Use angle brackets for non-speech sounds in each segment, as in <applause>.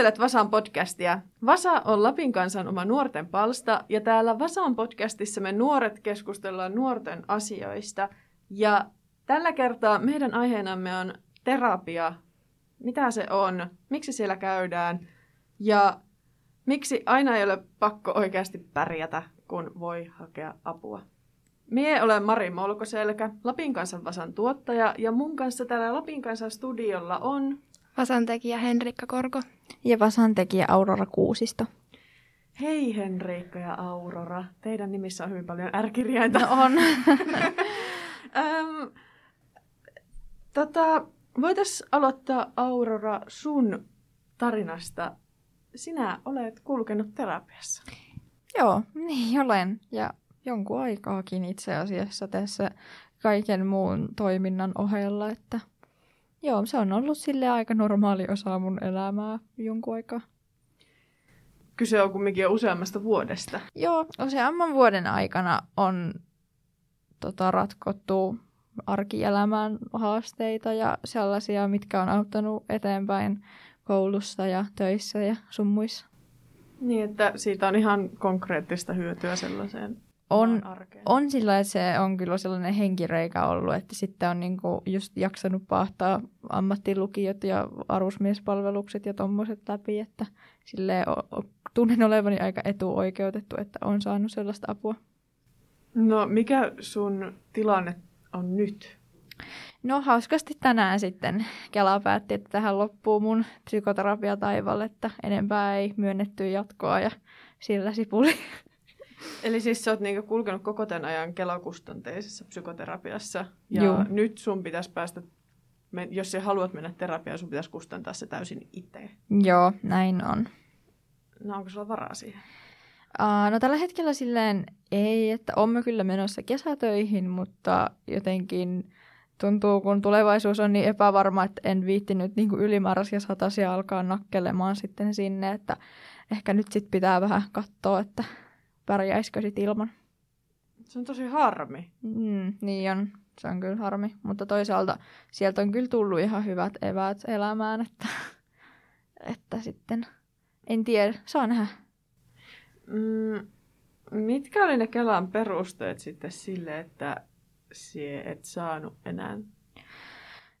Kuuntelet Vasan podcastia. Vasa on Lapin kansan oma nuorten palsta ja täällä Vasan podcastissa me nuoret keskustellaan nuorten asioista. Ja tällä kertaa meidän aiheenamme on terapia. Mitä se on? Miksi siellä käydään? Ja miksi aina ei ole pakko oikeasti pärjätä, kun voi hakea apua? Mie olen Mari Molkoselkä, Lapin kansan Vasan tuottaja ja mun kanssa täällä Lapin kansan studiolla on Vasantekijä Henrikka Korko. Ja vasantekijä Aurora Kuusisto. Hei Henriikka ja Aurora. Teidän nimissä on hyvin paljon ärkirjainta. No on. <laughs> Öm, tota, voitais aloittaa Aurora sun tarinasta. Sinä olet kulkenut terapiassa. Joo, niin olen. Ja jonkun aikaakin itse asiassa tässä kaiken muun toiminnan ohella, että joo, se on ollut sille aika normaali osa mun elämää jonkun aikaa. Kyse on kumminkin jo useammasta vuodesta. Joo, useamman vuoden aikana on tota, ratkottu arkielämän haasteita ja sellaisia, mitkä on auttanut eteenpäin koulussa ja töissä ja summuissa. Niin, että siitä on ihan konkreettista hyötyä sellaiseen On, on sillä, että se on kyllä sellainen henkireikä ollut, että sitten on niinku just jaksanut pahtaa ammattilukiot ja arusmiespalvelukset ja tommoset läpi, että silleen o- tunnen olevani aika etuoikeutettu, että on saanut sellaista apua. No, mikä sun tilanne on nyt? No hauskasti tänään sitten Kela päätti, että tähän loppuu mun psykoterapia taivalle, että enempää ei myönnetty jatkoa ja sillä sipuli. Eli siis sä oot niinku kulkenut koko tämän ajan kelakustanteisessa psykoterapiassa. Ja Juu. nyt sun pitäisi päästä, jos sä haluat mennä terapiaan, sun pitäisi kustantaa se täysin itse. Joo, näin on. No onko sulla varaa siihen? Uh, no tällä hetkellä silleen ei, että olemme kyllä menossa kesätöihin, mutta jotenkin tuntuu, kun tulevaisuus on niin epävarma, että en viittinyt niin kuin ylimääräisiä satasia alkaa nakkelemaan sitten sinne, että ehkä nyt sitten pitää vähän katsoa, että pärjäisikö sitten ilman. Se on tosi harmi. Mm, niin on, se on kyllä harmi, mutta toisaalta sieltä on kyllä tullut ihan hyvät eväät elämään, että, että sitten en tiedä, saa nähdä. Mm, mitkä oli ne Kelan perusteet sitten sille, että sie et saanut enää?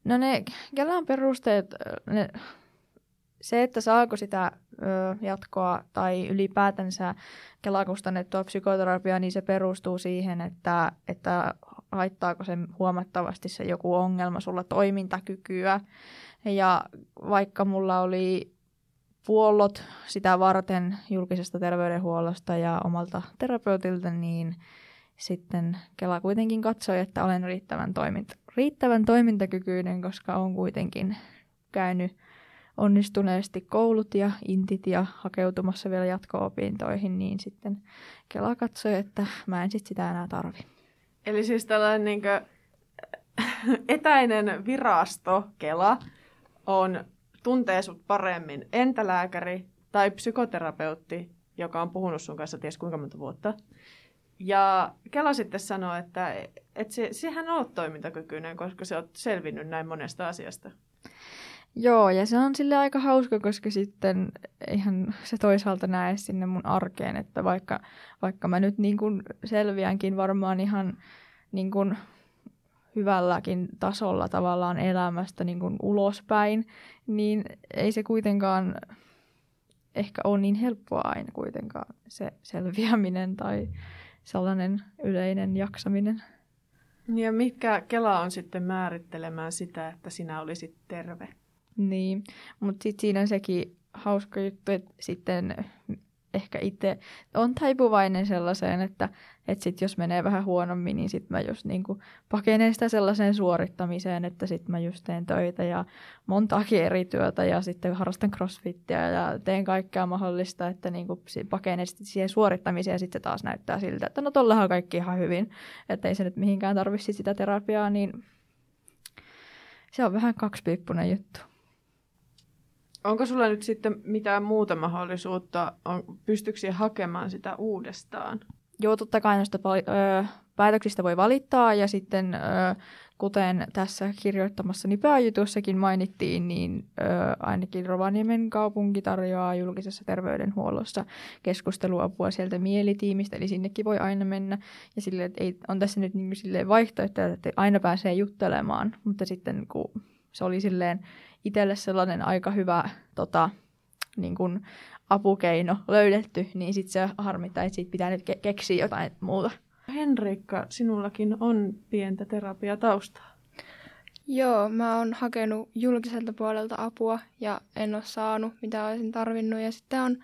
No ne Kelan perusteet, ne, se, että saako sitä ö, jatkoa tai ylipäätänsä Kelakustannettua psykoterapiaa, niin se perustuu siihen, että, että haittaako se huomattavasti se joku ongelma sulla toimintakykyä. Ja vaikka mulla oli puollot sitä varten julkisesta terveydenhuollosta ja omalta terapeutilta, niin sitten Kela kuitenkin katsoi, että olen riittävän, toiminta, riittävän toimintakykyinen, koska olen kuitenkin käynyt onnistuneesti koulut ja intit ja hakeutumassa vielä jatko-opintoihin, niin sitten Kela katsoi, että mä en sit sitä enää tarvi. Eli siis tällainen niin <laughs> etäinen virasto Kela on, tuntee sut paremmin entälääkäri tai psykoterapeutti, joka on puhunut sun kanssa ties kuinka monta vuotta. Ja Kela sitten sanoo, että, että se, sehän on toimintakykyinen, koska se on selvinnyt näin monesta asiasta. Joo, ja se on sille aika hauska, koska sitten eihän se toisaalta näe sinne mun arkeen, että vaikka, vaikka mä nyt niin kuin selviänkin varmaan ihan niin kuin hyvälläkin tasolla tavallaan elämästä niin kuin ulospäin, niin ei se kuitenkaan ehkä ole niin helppoa aina kuitenkaan se selviäminen tai sellainen yleinen jaksaminen. Ja mitkä Kela on sitten määrittelemään sitä, että sinä olisit terve? Niin, mutta sitten siinä on sekin hauska juttu, että sitten ehkä itse on taipuvainen sellaiseen, että, että sit jos menee vähän huonommin, niin sitten mä just niinku pakenen sitä sellaiseen suorittamiseen, että sitten mä just teen töitä ja montaakin eri työtä ja sitten harrastan crossfittiä ja teen kaikkea mahdollista, että niinku pakenen sitten siihen suorittamiseen ja sitten se taas näyttää siltä, että no tollahan kaikki ihan hyvin, että ei se nyt mihinkään tarvitse sitä terapiaa, niin se on vähän kaksipiippunen juttu. Onko sulla nyt sitten mitään muuta mahdollisuutta, on, pystyykö hakemaan sitä uudestaan? Joo, totta kai noista päätöksistä voi valittaa ja sitten kuten tässä kirjoittamassani pääjutussakin mainittiin, niin ainakin Rovaniemen kaupunki tarjoaa julkisessa terveydenhuollossa keskusteluapua sieltä mielitiimistä, eli sinnekin voi aina mennä. Ja sille, että ei, on tässä nyt niin kuin vaihtoehto, että aina pääsee juttelemaan, mutta sitten kun se oli silleen itselle sellainen aika hyvä tota, niin kuin apukeino löydetty, niin sitten se harmittaa, että siitä pitää nyt ke- keksiä jotain muuta. Henrikka, sinullakin on pientä terapiataustaa. Joo, mä oon hakenut julkiselta puolelta apua ja en ole saanut, mitä olisin tarvinnut. Ja sitten on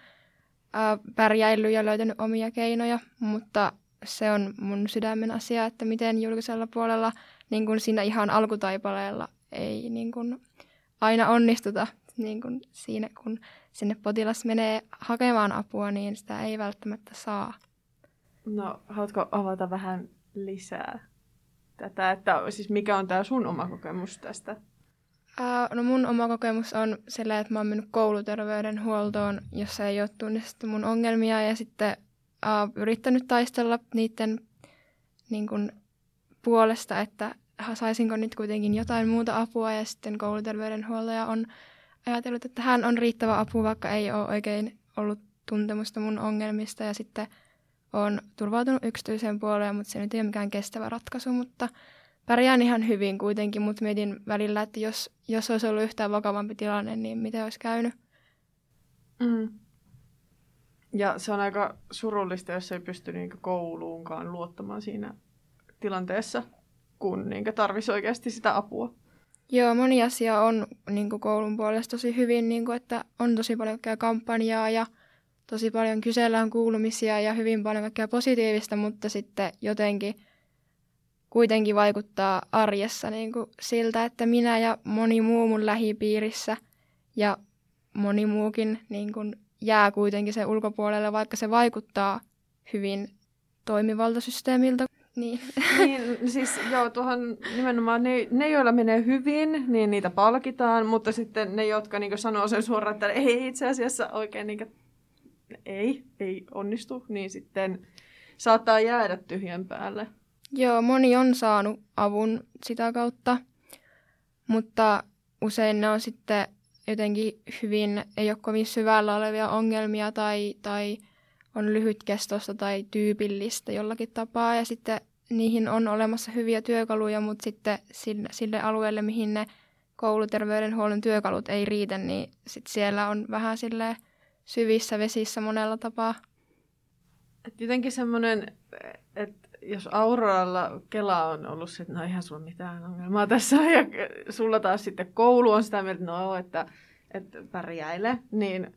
ää, pärjäillyt ja löytänyt omia keinoja, mutta se on mun sydämen asia, että miten julkisella puolella niin kun siinä ihan alkutaipaleella ei niin kun aina onnistuta niin kun siinä, kun sinne potilas menee hakemaan apua, niin sitä ei välttämättä saa. No, haluatko avata vähän lisää tätä, että siis mikä on tämä sun oma kokemus tästä? Uh, no mun oma kokemus on sellainen, että mä oon mennyt kouluterveydenhuoltoon, jossa ei ole tunnistettu mun ongelmia ja sitten uh, yrittänyt taistella niiden niin kun, puolesta, että saisinko nyt kuitenkin jotain muuta apua ja sitten kouluterveydenhuoltaja on ajatellut, että hän on riittävä apu, vaikka ei ole oikein ollut tuntemusta mun ongelmista ja sitten on turvautunut yksityiseen puoleen, mutta se nyt ei ole mikään kestävä ratkaisu, mutta pärjään ihan hyvin kuitenkin, mutta mietin välillä, että jos, jos olisi ollut yhtään vakavampi tilanne, niin miten olisi käynyt. Mm. Ja se on aika surullista, jos ei pysty niin kouluunkaan luottamaan siinä tilanteessa, kun niin tarvisi oikeasti sitä apua. Joo, moni asia on niin koulun puolesta tosi hyvin, niin kuin, että on tosi paljon kampanjaa ja tosi paljon kysellään kuulumisia ja hyvin paljon kaikkea positiivista, mutta sitten jotenkin kuitenkin vaikuttaa arjessa niin kuin siltä, että minä ja moni muu mun lähipiirissä ja moni muukin niin kuin jää kuitenkin sen ulkopuolelle, vaikka se vaikuttaa hyvin toimivalta systeemiltä. Niin. niin, siis joo, tuohon nimenomaan ne, ne, joilla menee hyvin, niin niitä palkitaan, mutta sitten ne, jotka niin sanoo sen suoraan, että ei itse asiassa oikein niin ei, ei onnistu, niin sitten saattaa jäädä tyhjän päälle. Joo, moni on saanut avun sitä kautta, mutta usein ne on sitten jotenkin hyvin, ei ole kovin syvällä olevia ongelmia tai, tai on lyhytkestosta tai tyypillistä jollakin tapaa ja sitten niihin on olemassa hyviä työkaluja, mutta sitten sille, sille alueelle, mihin ne kouluterveydenhuollon työkalut ei riitä, niin sitten siellä on vähän silleen syvissä vesissä monella tapaa. Et jotenkin semmoinen, että jos Auroralla Kela on ollut se, että no eihän sulla mitään ongelmaa tässä, <laughs> ja sulla taas sitten koulu on sitä mieltä, no, että, että pärjäile, niin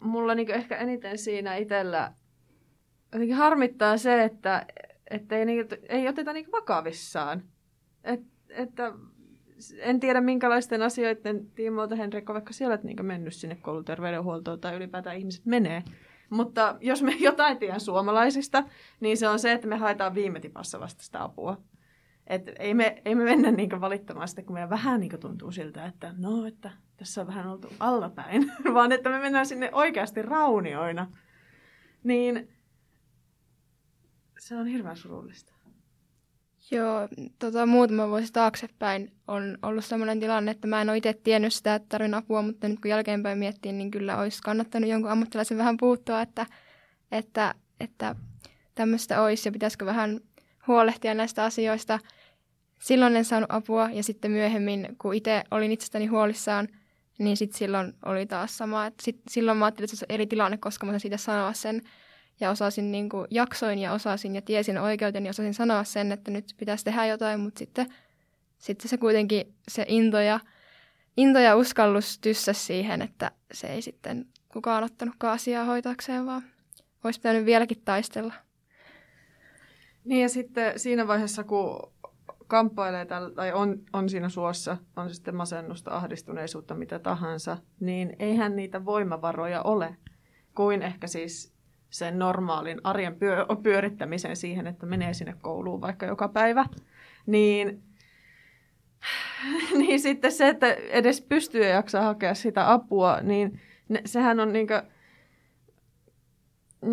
mulla niin ehkä eniten siinä itsellä jotenkin harmittaa se, että, että ei, niin, ei oteta niin vakavissaan. Et, että en tiedä minkälaisten asioiden tiimoilta Henrikko, vaikka siellä olet niin mennyt sinne kouluterveydenhuoltoon tai ylipäätään ihmiset menee. Mutta jos me <laughs> jotain tiedän suomalaisista, niin se on se, että me haetaan viime tipassa vasta sitä apua. Et ei, me, ei me mennä niin valittamaan sitä, kun meidän vähän niin tuntuu siltä, että no, että tässä on vähän oltu allapäin, <laughs> vaan että me mennään sinne oikeasti raunioina. Niin se on hirveän surullista. Joo, tota, muutama vuosi taaksepäin on ollut sellainen tilanne, että mä en ole itse tiennyt sitä, että tarvin apua, mutta nyt kun jälkeenpäin miettii, niin kyllä olisi kannattanut jonkun ammattilaisen vähän puuttua, että, että, että tämmöistä olisi ja pitäisikö vähän huolehtia näistä asioista. Silloin en saanut apua ja sitten myöhemmin, kun itse olin itsestäni huolissaan, niin sitten silloin oli taas sama. Että sit, silloin mä ajattelin, että se on eri tilanne, koska mä siitä sanoa sen ja osasin niin kuin, jaksoin ja osasin ja tiesin oikeuden ja osasin sanoa sen, että nyt pitäisi tehdä jotain, mutta sitten, sitten se kuitenkin se into ja, into ja uskallus tyssä siihen, että se ei sitten kukaan ottanutkaan asiaa hoitakseen, vaan olisi pitänyt vieläkin taistella. Niin ja sitten siinä vaiheessa, kun kamppailee tällä, tai on, on siinä suossa, on se sitten masennusta, ahdistuneisuutta, mitä tahansa, niin eihän niitä voimavaroja ole kuin ehkä siis sen normaalin arjen pyö, pyörittämisen siihen, että menee sinne kouluun vaikka joka päivä, niin, <laughs> niin sitten se, että edes pystyy ja jaksaa hakea sitä apua, niin ne, sehän on niin kuin,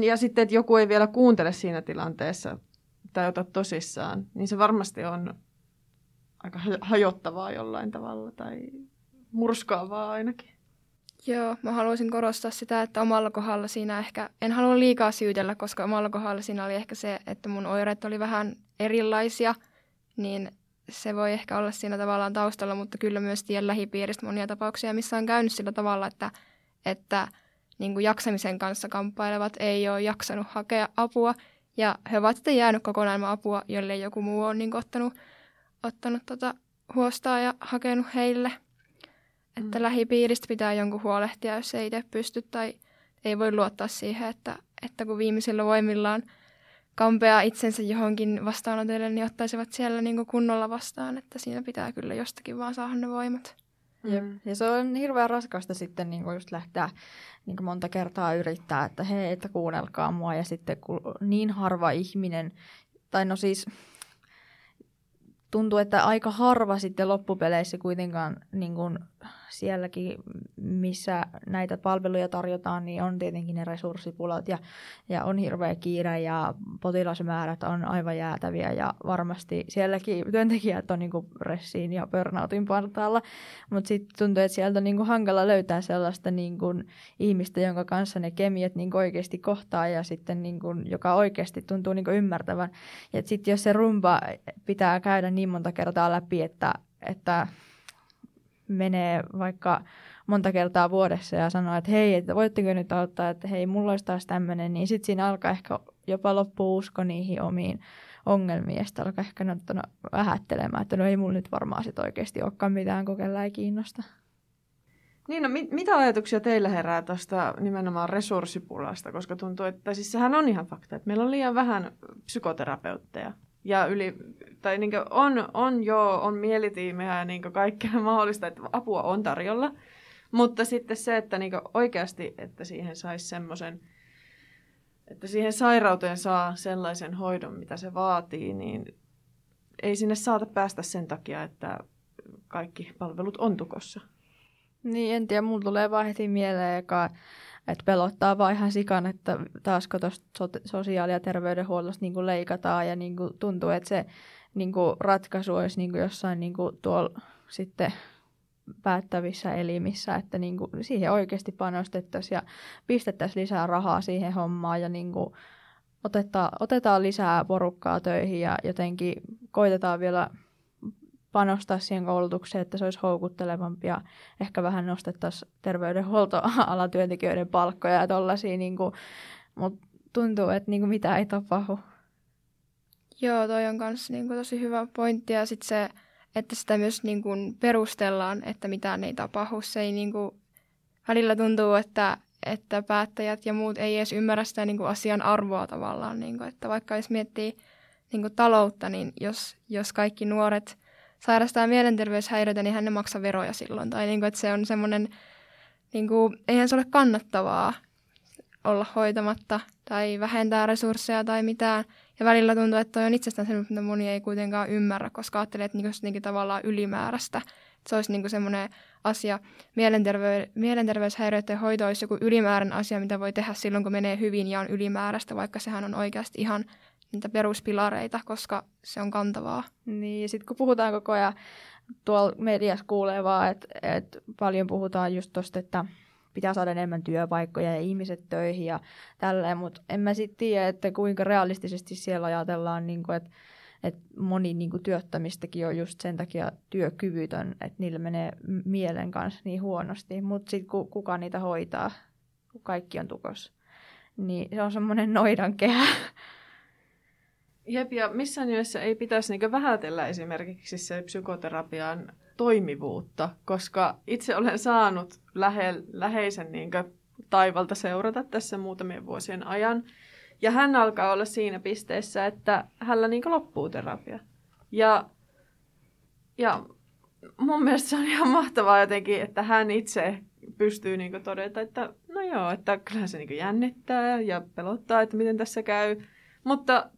ja sitten, että joku ei vielä kuuntele siinä tilanteessa tai ota tosissaan, niin se varmasti on aika hajottavaa jollain tavalla tai murskaavaa ainakin. Joo, mä haluaisin korostaa sitä, että omalla kohdalla siinä ehkä, en halua liikaa syytellä, koska omalla kohdalla siinä oli ehkä se, että mun oireet oli vähän erilaisia, niin se voi ehkä olla siinä tavallaan taustalla, mutta kyllä myös tiedän lähipiiristä monia tapauksia, missä on käynyt sillä tavalla, että, että niin kuin jaksamisen kanssa kamppailevat ei ole jaksanut hakea apua, ja he ovat sitten jäänyt kokonaan apua, jolle joku muu on niin ottanut, ottanut tota huostaa ja hakenut heille. Että mm. lähipiiristä pitää jonkun huolehtia, jos ei itse pysty tai ei voi luottaa siihen, että, että kun viimeisillä voimillaan kampea itsensä johonkin vastaanotolle, niin ottaisivat siellä niin kunnolla vastaan, että siinä pitää kyllä jostakin vaan saada ne voimat. Jep. Mm. Ja se on hirveän raskasta sitten niin just lähteä niin monta kertaa yrittää, että hei, että kuunnelkaa mua. Ja sitten kun niin harva ihminen, tai no siis tuntuu, että aika harva sitten loppupeleissä kuitenkaan niin kuin sielläkin, missä näitä palveluja tarjotaan, niin on tietenkin ne resurssipulat ja, ja on hirveä kiire ja potilasmäärät on aivan jäätäviä ja varmasti sielläkin työntekijät on niin kuin pressiin ja burnoutin partaalla, mutta sitten tuntuu, että sieltä on niin kuin hankala löytää sellaista niin kuin ihmistä, jonka kanssa ne kemiat niin kuin oikeasti kohtaa ja sitten niin kuin, joka oikeasti tuntuu niin kuin ymmärtävän. Ja sitten jos se rumba pitää käydä niin monta kertaa läpi, että, että menee vaikka monta kertaa vuodessa ja sanoo, että hei, että voitteko nyt auttaa, että hei, mulla olisi taas tämmöinen, niin sitten siinä alkaa ehkä jopa loppua usko niihin omiin ongelmiin, ja sitten alkaa ehkä no, vähättelemään, että no ei mulla nyt varmaan sit oikeasti olekaan mitään, kun ei kiinnosta. Niin, no mit, mitä ajatuksia teillä herää tästä nimenomaan resurssipulasta, koska tuntuu, että siis sehän on ihan fakta, että meillä on liian vähän psykoterapeutteja ja yli, tai niin on, on jo, on mielitiimejä ja niin kaikkea <laughs> mahdollista, että apua on tarjolla. Mutta sitten se, että niin oikeasti, että siihen saisi semmoisen, että siihen sairauteen saa sellaisen hoidon, mitä se vaatii, niin ei sinne saata päästä sen takia, että kaikki palvelut on tukossa. Niin, en tiedä, mulla tulee vaan heti mieleen, joka että pelottaa vaan ihan sikan, että taasko tuosta sosiaali- ja terveydenhuollosta niin leikataan ja niin tuntuu, että se niin ratkaisu olisi niin jossain niin tuolla sitten päättävissä elimissä, että niin siihen oikeasti panostettaisiin ja pistettäisiin lisää rahaa siihen hommaan ja niin otetaan, otetaan lisää porukkaa töihin ja jotenkin koitetaan vielä panostaa siihen koulutukseen, että se olisi houkuttelevampi ja ehkä vähän nostettaisiin terveydenhuoltoalatyöntekijöiden palkkoja ja tollaisia, niin mutta tuntuu, että niin kuin mitä ei tapahdu. Joo, toi on myös niin kuin, tosi hyvä pointti ja sitten se, että sitä myös niin kuin, perustellaan, että mitään ei tapahdu. Se ei niin kuin, välillä tuntuu, että, että päättäjät ja muut ei edes ymmärrä sitä niin kuin, asian arvoa tavallaan. Niin kuin, että vaikka jos miettii niin kuin, taloutta, niin jos, jos kaikki nuoret – sairastaa mielenterveyshäiriöitä, niin hän ne maksaa veroja silloin. Tai niin kuin, että se on semmoinen, niin kuin, eihän se ole kannattavaa olla hoitamatta tai vähentää resursseja tai mitään. Ja välillä tuntuu, että toi on itsestään semmoinen, mitä moni ei kuitenkaan ymmärrä, koska ajattelee, että niin kuin tavallaan ylimääräistä. Se olisi niin semmoinen asia, mielenterve- mielenterveyshäiriöiden hoito olisi joku ylimääräinen asia, mitä voi tehdä silloin, kun menee hyvin ja on ylimääräistä, vaikka sehän on oikeasti ihan niitä peruspilareita, koska se on kantavaa. Niin, ja sitten kun puhutaan koko ajan, tuolla mediassa kuulee vaan, että, että paljon puhutaan just tosta, että pitää saada enemmän työpaikkoja ja ihmiset töihin ja tälleen, mutta en mä sitten tiedä, että kuinka realistisesti siellä ajatellaan, niin että, että moni niin kuin työttämistäkin on just sen takia työkyvytön, että niillä menee mielen kanssa niin huonosti, mutta sitten kuka niitä hoitaa, kun kaikki on tukossa. Niin se on semmoinen noidan kehä. <laughs> Jep, ja missään nimessä ei pitäisi niin vähätellä esimerkiksi se psykoterapian toimivuutta, koska itse olen saanut lähe, läheisen niin taivalta seurata tässä muutamien vuosien ajan. Ja hän alkaa olla siinä pisteessä, että hänellä niin loppuu terapia. Ja, ja mun mielestä se on ihan mahtavaa jotenkin, että hän itse pystyy niin todeta, että no joo, että kyllä se niin jännittää ja pelottaa, että miten tässä käy. Mutta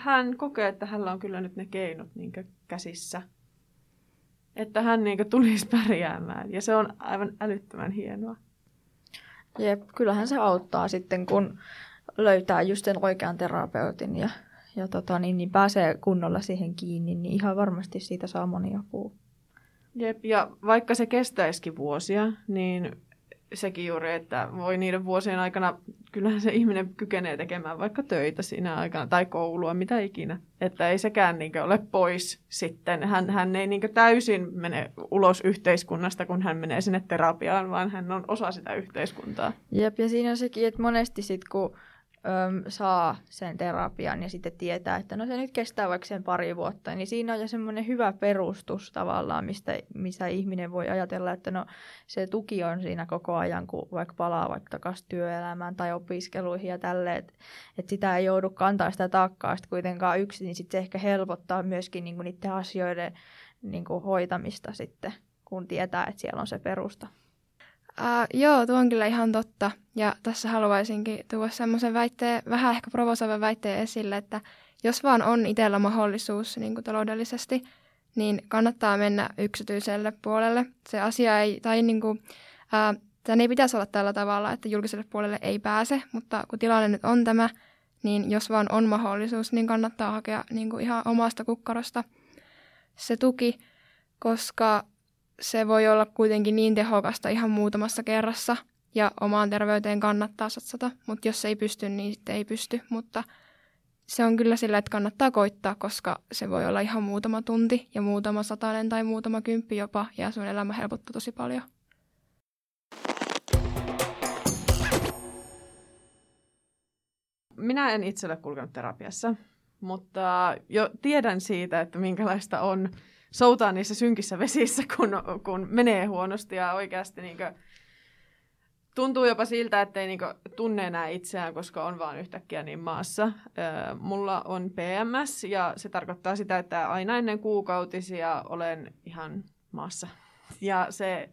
hän kokee, että hänellä on kyllä nyt ne keinot niin käsissä. Että hän niin tulisi <laughs> pärjäämään. Ja se on aivan älyttömän hienoa. Jep, kyllähän se auttaa sitten, kun löytää just sen oikean terapeutin ja, ja tota, niin, niin pääsee kunnolla siihen kiinni, niin ihan varmasti siitä saa moni apua. Jep, ja vaikka se kestäisikin vuosia, niin sekin juuri, että voi niiden vuosien aikana, kyllähän se ihminen kykenee tekemään vaikka töitä siinä aikana, tai koulua, mitä ikinä. Että ei sekään niin ole pois sitten. Hän, hän ei niin täysin mene ulos yhteiskunnasta, kun hän menee sinne terapiaan, vaan hän on osa sitä yhteiskuntaa. Jep, ja siinä on sekin, että monesti sitten kun öm, saa sen terapian ja sitten tietää, että no se nyt kestää vaikka sen pari vuotta, niin siinä on jo semmoinen hyvä perustus tavallaan, mistä, missä ihminen voi ajatella, että no se tuki on siinä koko ajan, kun vaikka palaa vaikka takaisin työelämään tai opiskeluihin ja tälleen, että, että sitä ei joudu kantaa sitä taakkaa sitten kuitenkaan yksin, niin sitten se ehkä helpottaa myöskin niin kuin niiden asioiden niin kuin hoitamista sitten, kun tietää, että siellä on se perusta. Uh, joo, tuo on kyllä ihan totta. Ja tässä haluaisinkin tuoda semmoisen väitteen, vähän ehkä provosoivan väitteen esille, että jos vaan on itsellä mahdollisuus niin kuin taloudellisesti, niin kannattaa mennä yksityiselle puolelle. Se asia ei, tai niin kuin, uh, tämän ei pitäisi olla tällä tavalla, että julkiselle puolelle ei pääse, mutta kun tilanne nyt on tämä, niin jos vaan on mahdollisuus, niin kannattaa hakea niin kuin ihan omasta kukkarosta se tuki, koska se voi olla kuitenkin niin tehokasta ihan muutamassa kerrassa ja omaan terveyteen kannattaa satsata, mutta jos ei pysty, niin sitten ei pysty, mutta se on kyllä sillä, että kannattaa koittaa, koska se voi olla ihan muutama tunti ja muutama satainen tai muutama kymppi jopa ja sun elämä helpottuu tosi paljon. Minä en itselle kulkenut terapiassa, mutta jo tiedän siitä, että minkälaista on soutaa niissä synkissä vesissä, <laughs> kun, kun menee huonosti ja oikeasti niin kuin, tuntuu jopa siltä, että ei niin kuin, tunne enää itseään, koska on vaan yhtäkkiä niin maassa. Mulla on PMS ja se tarkoittaa sitä, että aina ennen kuukautisia olen ihan maassa. <laughs> Ja se,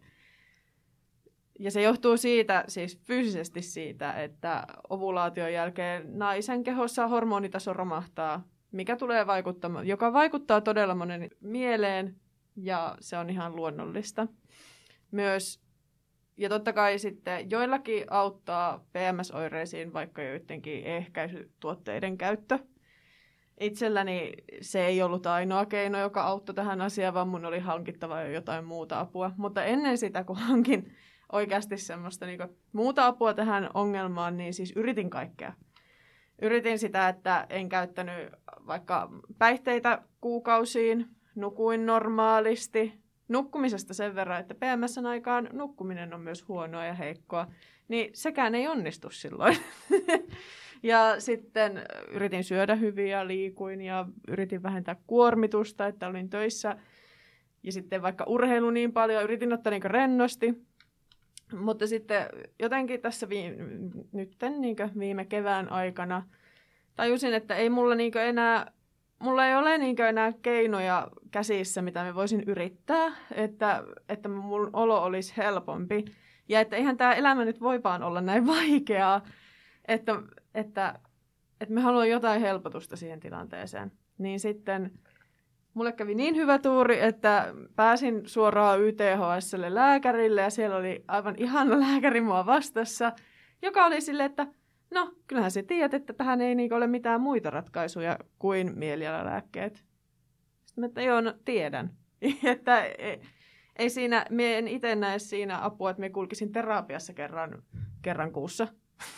ja se johtuu siitä, siis fyysisesti siitä, että ovulaation jälkeen naisen kehossa hormonitaso romahtaa mikä tulee vaikuttamaan, joka vaikuttaa todella monen mieleen ja se on ihan luonnollista. Myös, ja totta kai sitten joillakin auttaa PMS-oireisiin vaikka joidenkin ehkäisytuotteiden käyttö. Itselläni se ei ollut ainoa keino, joka auttoi tähän asiaan, vaan mun oli hankittava jo jotain muuta apua. Mutta ennen sitä, kun hankin oikeasti semmoista niin muuta apua tähän ongelmaan, niin siis yritin kaikkea yritin sitä, että en käyttänyt vaikka päihteitä kuukausiin, nukuin normaalisti. Nukkumisesta sen verran, että PMSn aikaan nukkuminen on myös huonoa ja heikkoa, niin sekään ei onnistu silloin. <laughs> ja sitten yritin syödä hyvin ja liikuin ja yritin vähentää kuormitusta, että olin töissä. Ja sitten vaikka urheilu niin paljon, yritin ottaa niin rennosti. Mutta sitten jotenkin tässä viime, nytten niin viime kevään aikana tajusin, että ei mulla niin enää, mulla ei ole niin enää keinoja käsissä, mitä me voisin yrittää, että, että mun olo olisi helpompi. Ja että eihän tämä elämä nyt voi vaan olla näin <laughs> vaikeaa, että, että, että me haluamme jotain helpotusta siihen tilanteeseen. Niin sitten mulle kävi niin hyvä tuuri, että pääsin suoraan YTHSlle lääkärille ja siellä oli aivan ihana <laughs> lääkäri mua vastassa, joka oli silleen, että no kyllähän se tiedät, että tähän ei niin ole mitään muita ratkaisuja kuin mielialalääkkeet. Sitten mä, että joo, no tiedän. <laughs> että ei, ei siinä, me en itse näe siinä apua, että me kulkisin terapiassa kerran, kerran kuussa.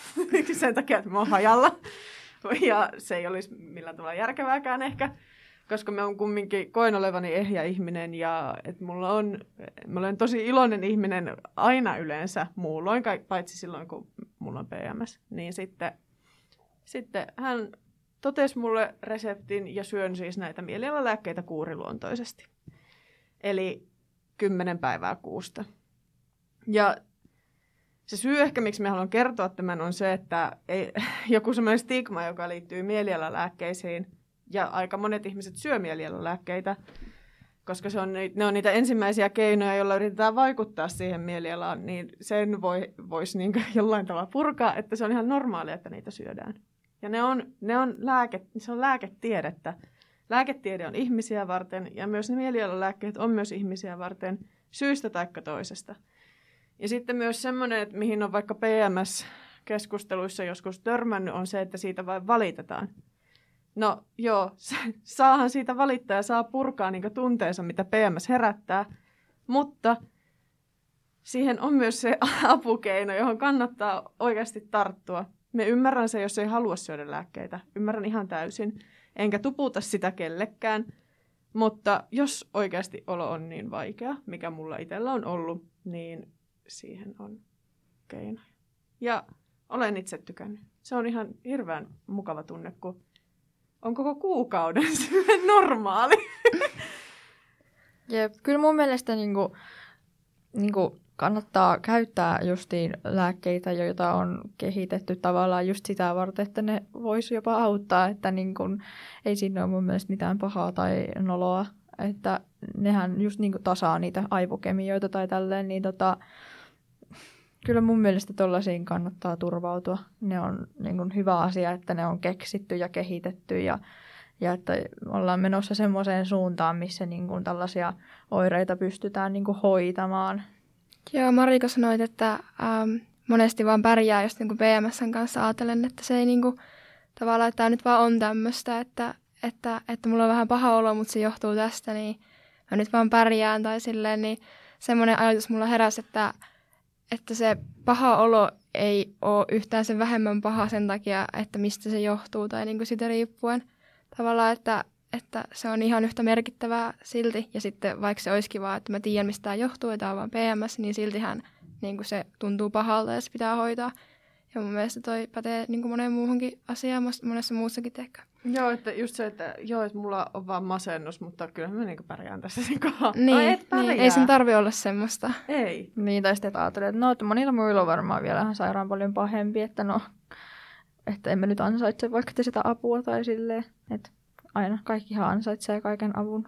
<laughs> Sen takia, että mä oon hajalla. Ja se ei olisi millään tavalla järkevääkään ehkä koska mä oon kumminkin, koen olevani ehjä ihminen ja että mulla on, mä olen tosi iloinen ihminen aina yleensä muulloin, paitsi silloin kun mulla on PMS. Niin sitten, sitten hän totesi mulle reseptin ja syön siis näitä mielialalääkkeitä kuuriluontoisesti. Eli kymmenen päivää kuusta. Ja se syy ehkä, miksi mä haluan kertoa tämän, on se, että ei, <laughs> joku semmoinen stigma, joka liittyy mielialalääkkeisiin – ja aika monet ihmiset syö mielialalääkkeitä, koska se on, ne on niitä ensimmäisiä keinoja, joilla yritetään vaikuttaa siihen mielialaan, niin sen voi, voisi niin <laughs> jollain tavalla purkaa, että se on ihan normaalia, että niitä syödään. Ja ne on, ne on lääke, se on lääketiedettä. Lääketiede on ihmisiä varten ja myös ne mielialalääkkeet on myös ihmisiä varten syystä tai toisesta. Ja sitten myös semmoinen, että mihin on vaikka PMS-keskusteluissa joskus törmännyt, on se, että siitä vain valitetaan No joo, saahan siitä valittaa ja saa purkaa niin tunteensa, mitä PMS herättää, mutta siihen on myös se <laughs> apukeino, johon kannattaa oikeasti tarttua. Me ymmärrän se, jos ei halua syödä lääkkeitä. Ymmärrän ihan täysin. Enkä tuputa sitä kellekään. Mutta jos oikeasti olo on niin vaikea, mikä mulla itsellä on ollut, niin siihen on keino. Ja olen itse tykännyt. Se on ihan hirveän mukava tunne, kun on koko kuukauden <laughs> normaali. Jep, kyllä mun mielestä niinku, niinku kannattaa käyttää justiin lääkkeitä, joita on kehitetty tavallaan just sitä varten, että ne voisi jopa auttaa, että niin kun, ei siinä ole mun mielestä mitään pahaa tai noloa, että nehän just niin tasaa niitä aivokemioita tai tälleen, niin tota, kyllä mun mielestä tuollaisiin kannattaa turvautua. Ne on niin kun hyvä asia, että ne on keksitty ja kehitetty ja, ja että ollaan menossa semmoiseen suuntaan, missä niin kun tällaisia oireita pystytään niin hoitamaan Joo, Marika sanoi, että ähm, monesti vaan pärjää just niin PMSn kanssa ajatellen, että se ei niin kuin, tavallaan, että tämä nyt vaan on tämmöistä, että, että, että mulla on vähän paha olo, mutta se johtuu tästä, niin mä nyt vaan pärjään tai silleen, niin semmoinen ajatus mulla heräsi, että, että se paha olo ei ole yhtään sen vähemmän paha sen takia, että mistä se johtuu tai niin kuin sitä riippuen. Tavallaan, että, että se on ihan yhtä merkittävää silti. Ja sitten vaikka se olisikin vaan, että mä tiedän mistä tämä johtuu, että tämä on vaan PMS, niin siltihän niin kuin se tuntuu pahalta ja se pitää hoitaa. Ja mun mielestä toi pätee niin kuin moneen muuhunkin asiaan, monessa muussakin ehkä. Joo, että just se, että joo, että mulla on vaan masennus, mutta kyllä mä niin pärjään tässä sen kohdalla. Niin, no, et niin, ei sen tarvi olla semmoista. Ei. Niin, tai sitten ajattelee, että no, että monilla muilla on varmaan vielä ihan sairaan paljon pahempi, että no, että emme nyt ansaitse vaikka te sitä apua tai silleen, että aina kaikkihan ansaitsee kaiken avun.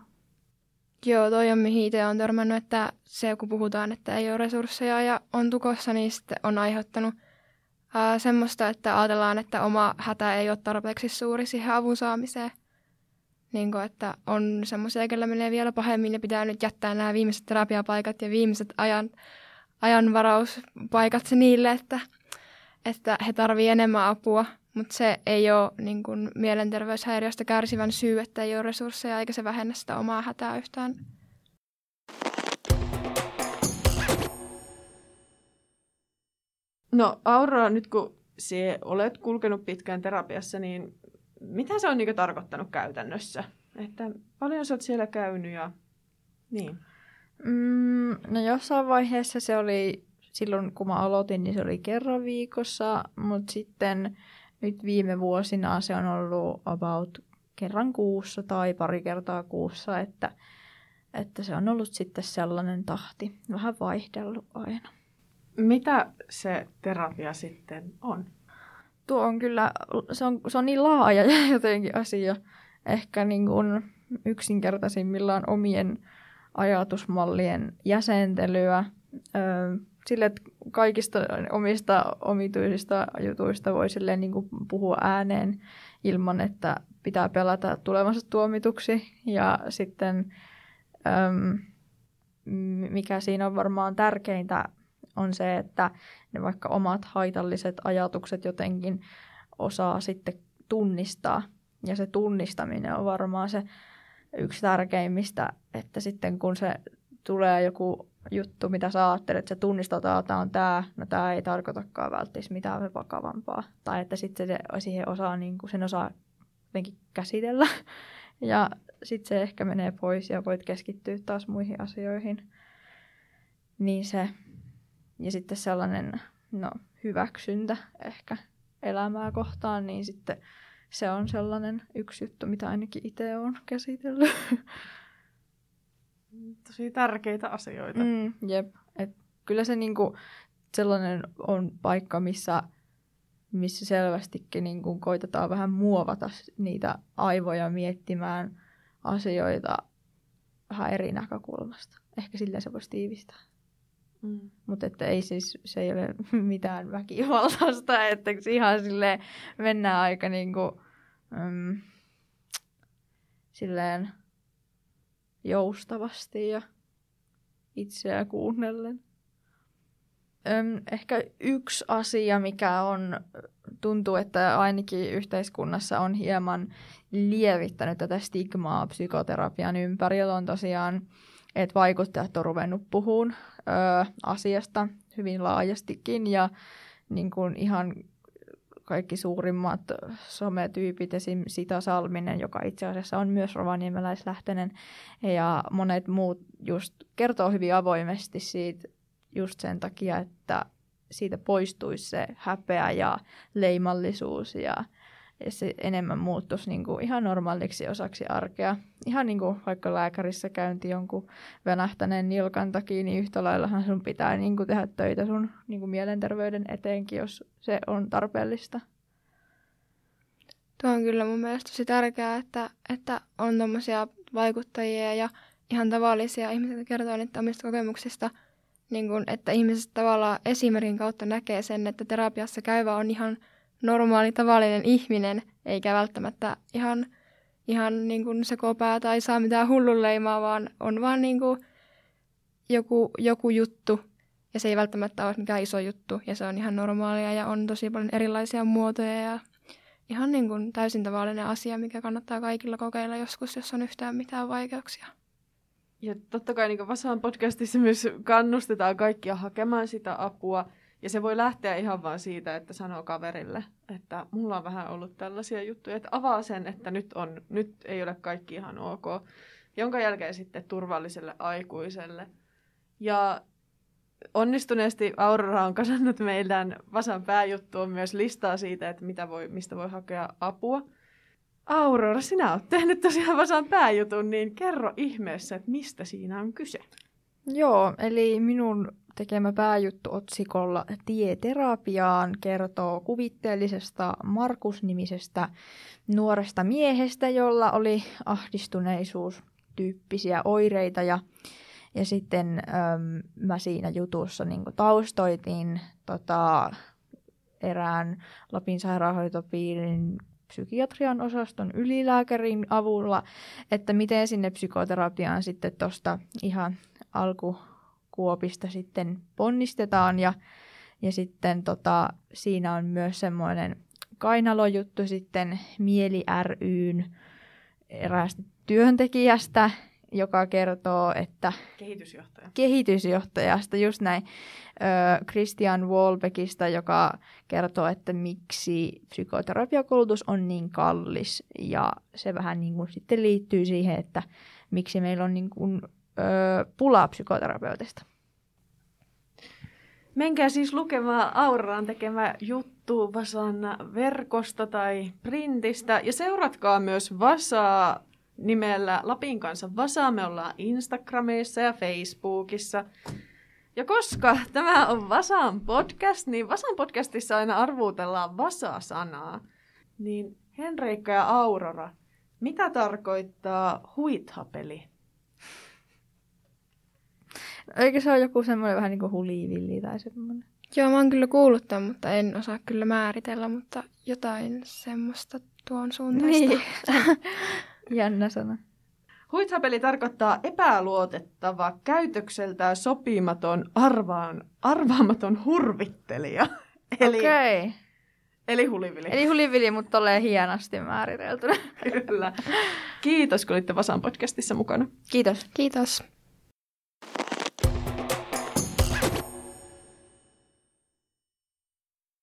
Joo, toi on mihin itse on törmännyt, että se kun puhutaan, että ei ole resursseja ja on tukossa, niin sitten on aiheuttanut ää, semmoista, että ajatellaan, että oma hätä ei ole tarpeeksi suuri siihen avun saamiseen. Niin kuin, että on semmoisia, kellä menee vielä pahemmin ja pitää nyt jättää nämä viimeiset terapiapaikat ja viimeiset ajan, ajanvarauspaikat niille, että, että he tarvitsevat enemmän apua. Mutta se ei ole niin kun, mielenterveyshäiriöstä kärsivän syy, että ei ole resursseja eikä se vähennä sitä omaa hätää yhtään. No Aura, nyt kun se olet kulkenut pitkään terapiassa, niin mitä se on niin tarkoittanut käytännössä? Että paljon sä oot siellä käynyt ja niin. Mm, no jossain vaiheessa se oli, silloin kun mä aloitin, niin se oli kerran viikossa, mutta sitten nyt viime vuosina se on ollut about kerran kuussa tai pari kertaa kuussa, että, että se on ollut sitten sellainen tahti, vähän vaihdellut aina. Mitä se terapia sitten on? Tuo on kyllä, se on, se on niin laaja <laughs> jotenkin asia. Ehkä niin kuin yksinkertaisimmillaan omien ajatusmallien jäsentelyä. Sille, että kaikista omista omituisista jutuista voi niin kuin puhua ääneen ilman, että pitää pelata tulevansa tuomituksi. Ja sitten mikä siinä on varmaan tärkeintä on se, että ne vaikka omat haitalliset ajatukset jotenkin osaa sitten tunnistaa. Ja se tunnistaminen on varmaan se yksi tärkeimmistä, että sitten kun se tulee joku juttu, mitä sä ajattelet, että se tunnistetaan, että on tämä, no tämä ei tarkoitakaan välttämättä mitään vakavampaa. Tai että sitten se siihen osaa, niin kuin sen osaa jotenkin käsitellä. <laughs> Ja sitten se ehkä menee pois ja voit keskittyä taas muihin asioihin. Niin se, ja sitten sellainen no, hyväksyntä ehkä elämää kohtaan, niin sitten se on sellainen yksi juttu, mitä ainakin itse olen käsitellyt. <laughs> tosi tärkeitä asioita. Mm, jep. Et kyllä se niinku sellainen on paikka, missä, missä selvästikin niinku koitetaan vähän muovata niitä aivoja miettimään asioita vähän eri näkökulmasta. Ehkä silleen se voisi tiivistää. Mm. Mutta että ei siis, se ei ole <laughs> mitään väkivaltaista, <laughs> että ihan sille mennään aika niinku, mm, silleen joustavasti ja itseä kuunnellen. Öm, ehkä yksi asia, mikä on tuntuu, että ainakin yhteiskunnassa on hieman lievittänyt tätä stigmaa psykoterapian ympärillä. On tosiaan, että vaikuttajat on ruvennut puhumaan ö, asiasta hyvin laajastikin ja niin kuin ihan kaikki suurimmat sometyypit, esim. Sita Salminen, joka itse asiassa on myös rovaniemeläislähtöinen, ja monet muut just kertoo hyvin avoimesti siitä just sen takia, että siitä poistuisi se häpeä ja leimallisuus ja se enemmän muuttuisi niin kuin ihan normaaliksi osaksi arkea. Ihan niin kuin vaikka lääkärissä käynti jonkun venähtäneen nilkan takia, niin yhtä laillahan sun pitää niin kuin tehdä töitä sun niin kuin mielenterveyden eteenkin, jos se on tarpeellista. Tuo on kyllä mun mielestä tosi tärkeää, että, että on tuommoisia vaikuttajia ja ihan tavallisia ihmisiä, jotka kertoo niitä omista kokemuksista, niin kun, että ihmiset tavallaan esimerkin kautta näkee sen, että terapiassa käyvä on ihan – normaali tavallinen ihminen, eikä välttämättä ihan, ihan niin kuin sekopää tai saa mitään hullunleimaa, vaan on vaan niin kuin joku, joku juttu, ja se ei välttämättä ole mikään iso juttu, ja se on ihan normaalia, ja on tosi paljon erilaisia muotoja, ja ihan niin kuin täysin tavallinen asia, mikä kannattaa kaikilla kokeilla joskus, jos on yhtään mitään vaikeuksia. Ja totta kai niin Vasaan podcastissa myös kannustetaan kaikkia hakemaan sitä apua, ja se voi lähteä ihan vaan siitä, että sanoo kaverille, että mulla on vähän ollut tällaisia juttuja, että avaa sen, että nyt, on, nyt ei ole kaikki ihan ok, jonka jälkeen sitten turvalliselle aikuiselle. Ja onnistuneesti Aurora on kasannut meidän Vasan pääjuttuun myös listaa siitä, että mitä voi, mistä voi hakea apua. Aurora, sinä olet tehnyt tosiaan Vasan pääjutun, niin kerro ihmeessä, että mistä siinä on kyse. Joo, eli minun tekemä pääjuttu otsikolla Tieterapiaan kertoo kuvitteellisesta Markus-nimisestä nuoresta miehestä, jolla oli ahdistuneisuus tyyppisiä oireita ja, ja sitten äm, mä siinä jutussa niin taustoitin tota, erään Lapin sairaanhoitopiirin psykiatrian osaston ylilääkärin avulla, että miten sinne psykoterapiaan sitten tuosta ihan alku kuopista sitten ponnistetaan ja, ja sitten tota, siinä on myös semmoinen kainalojuttu sitten Mieli ryyn eräästä työntekijästä, joka kertoo, että... Kehitysjohtaja. Kehitysjohtajasta, just näin. Ö, Christian Wolbeckista, joka kertoo, että miksi psykoterapiakoulutus on niin kallis. Ja se vähän niin kuin sitten liittyy siihen, että miksi meillä on niin kuin pulaa psykoterapeutista. Menkää siis lukemaan Auroraan tekemä juttu Vasan verkosta tai printistä. Ja seuratkaa myös Vasaa nimellä Lapin kanssa Vasaa. Me ollaan Instagramissa ja Facebookissa. Ja koska tämä on Vasan podcast, niin Vasan podcastissa aina arvuutellaan Vasa-sanaa. Niin Henriikka ja Aurora, mitä tarkoittaa huithapeli? Eikö se ole joku semmoinen vähän niin kuin hulivilli tai semmoinen? Joo, mä oon kyllä kuullut tämän, mutta en osaa kyllä määritellä, mutta jotain semmoista tuon suuntaista. Niin. <laughs> Jännä sana. Huithapeli tarkoittaa epäluotettava, käytökseltään sopimaton, arvaan, arvaamaton hurvittelija. <laughs> Eli, okay. eli hulivili. Eli hulivili, mutta tolleen hienosti määriteltynä. Kyllä. Kiitos, kun olitte Vasan podcastissa mukana. Kiitos. Kiitos.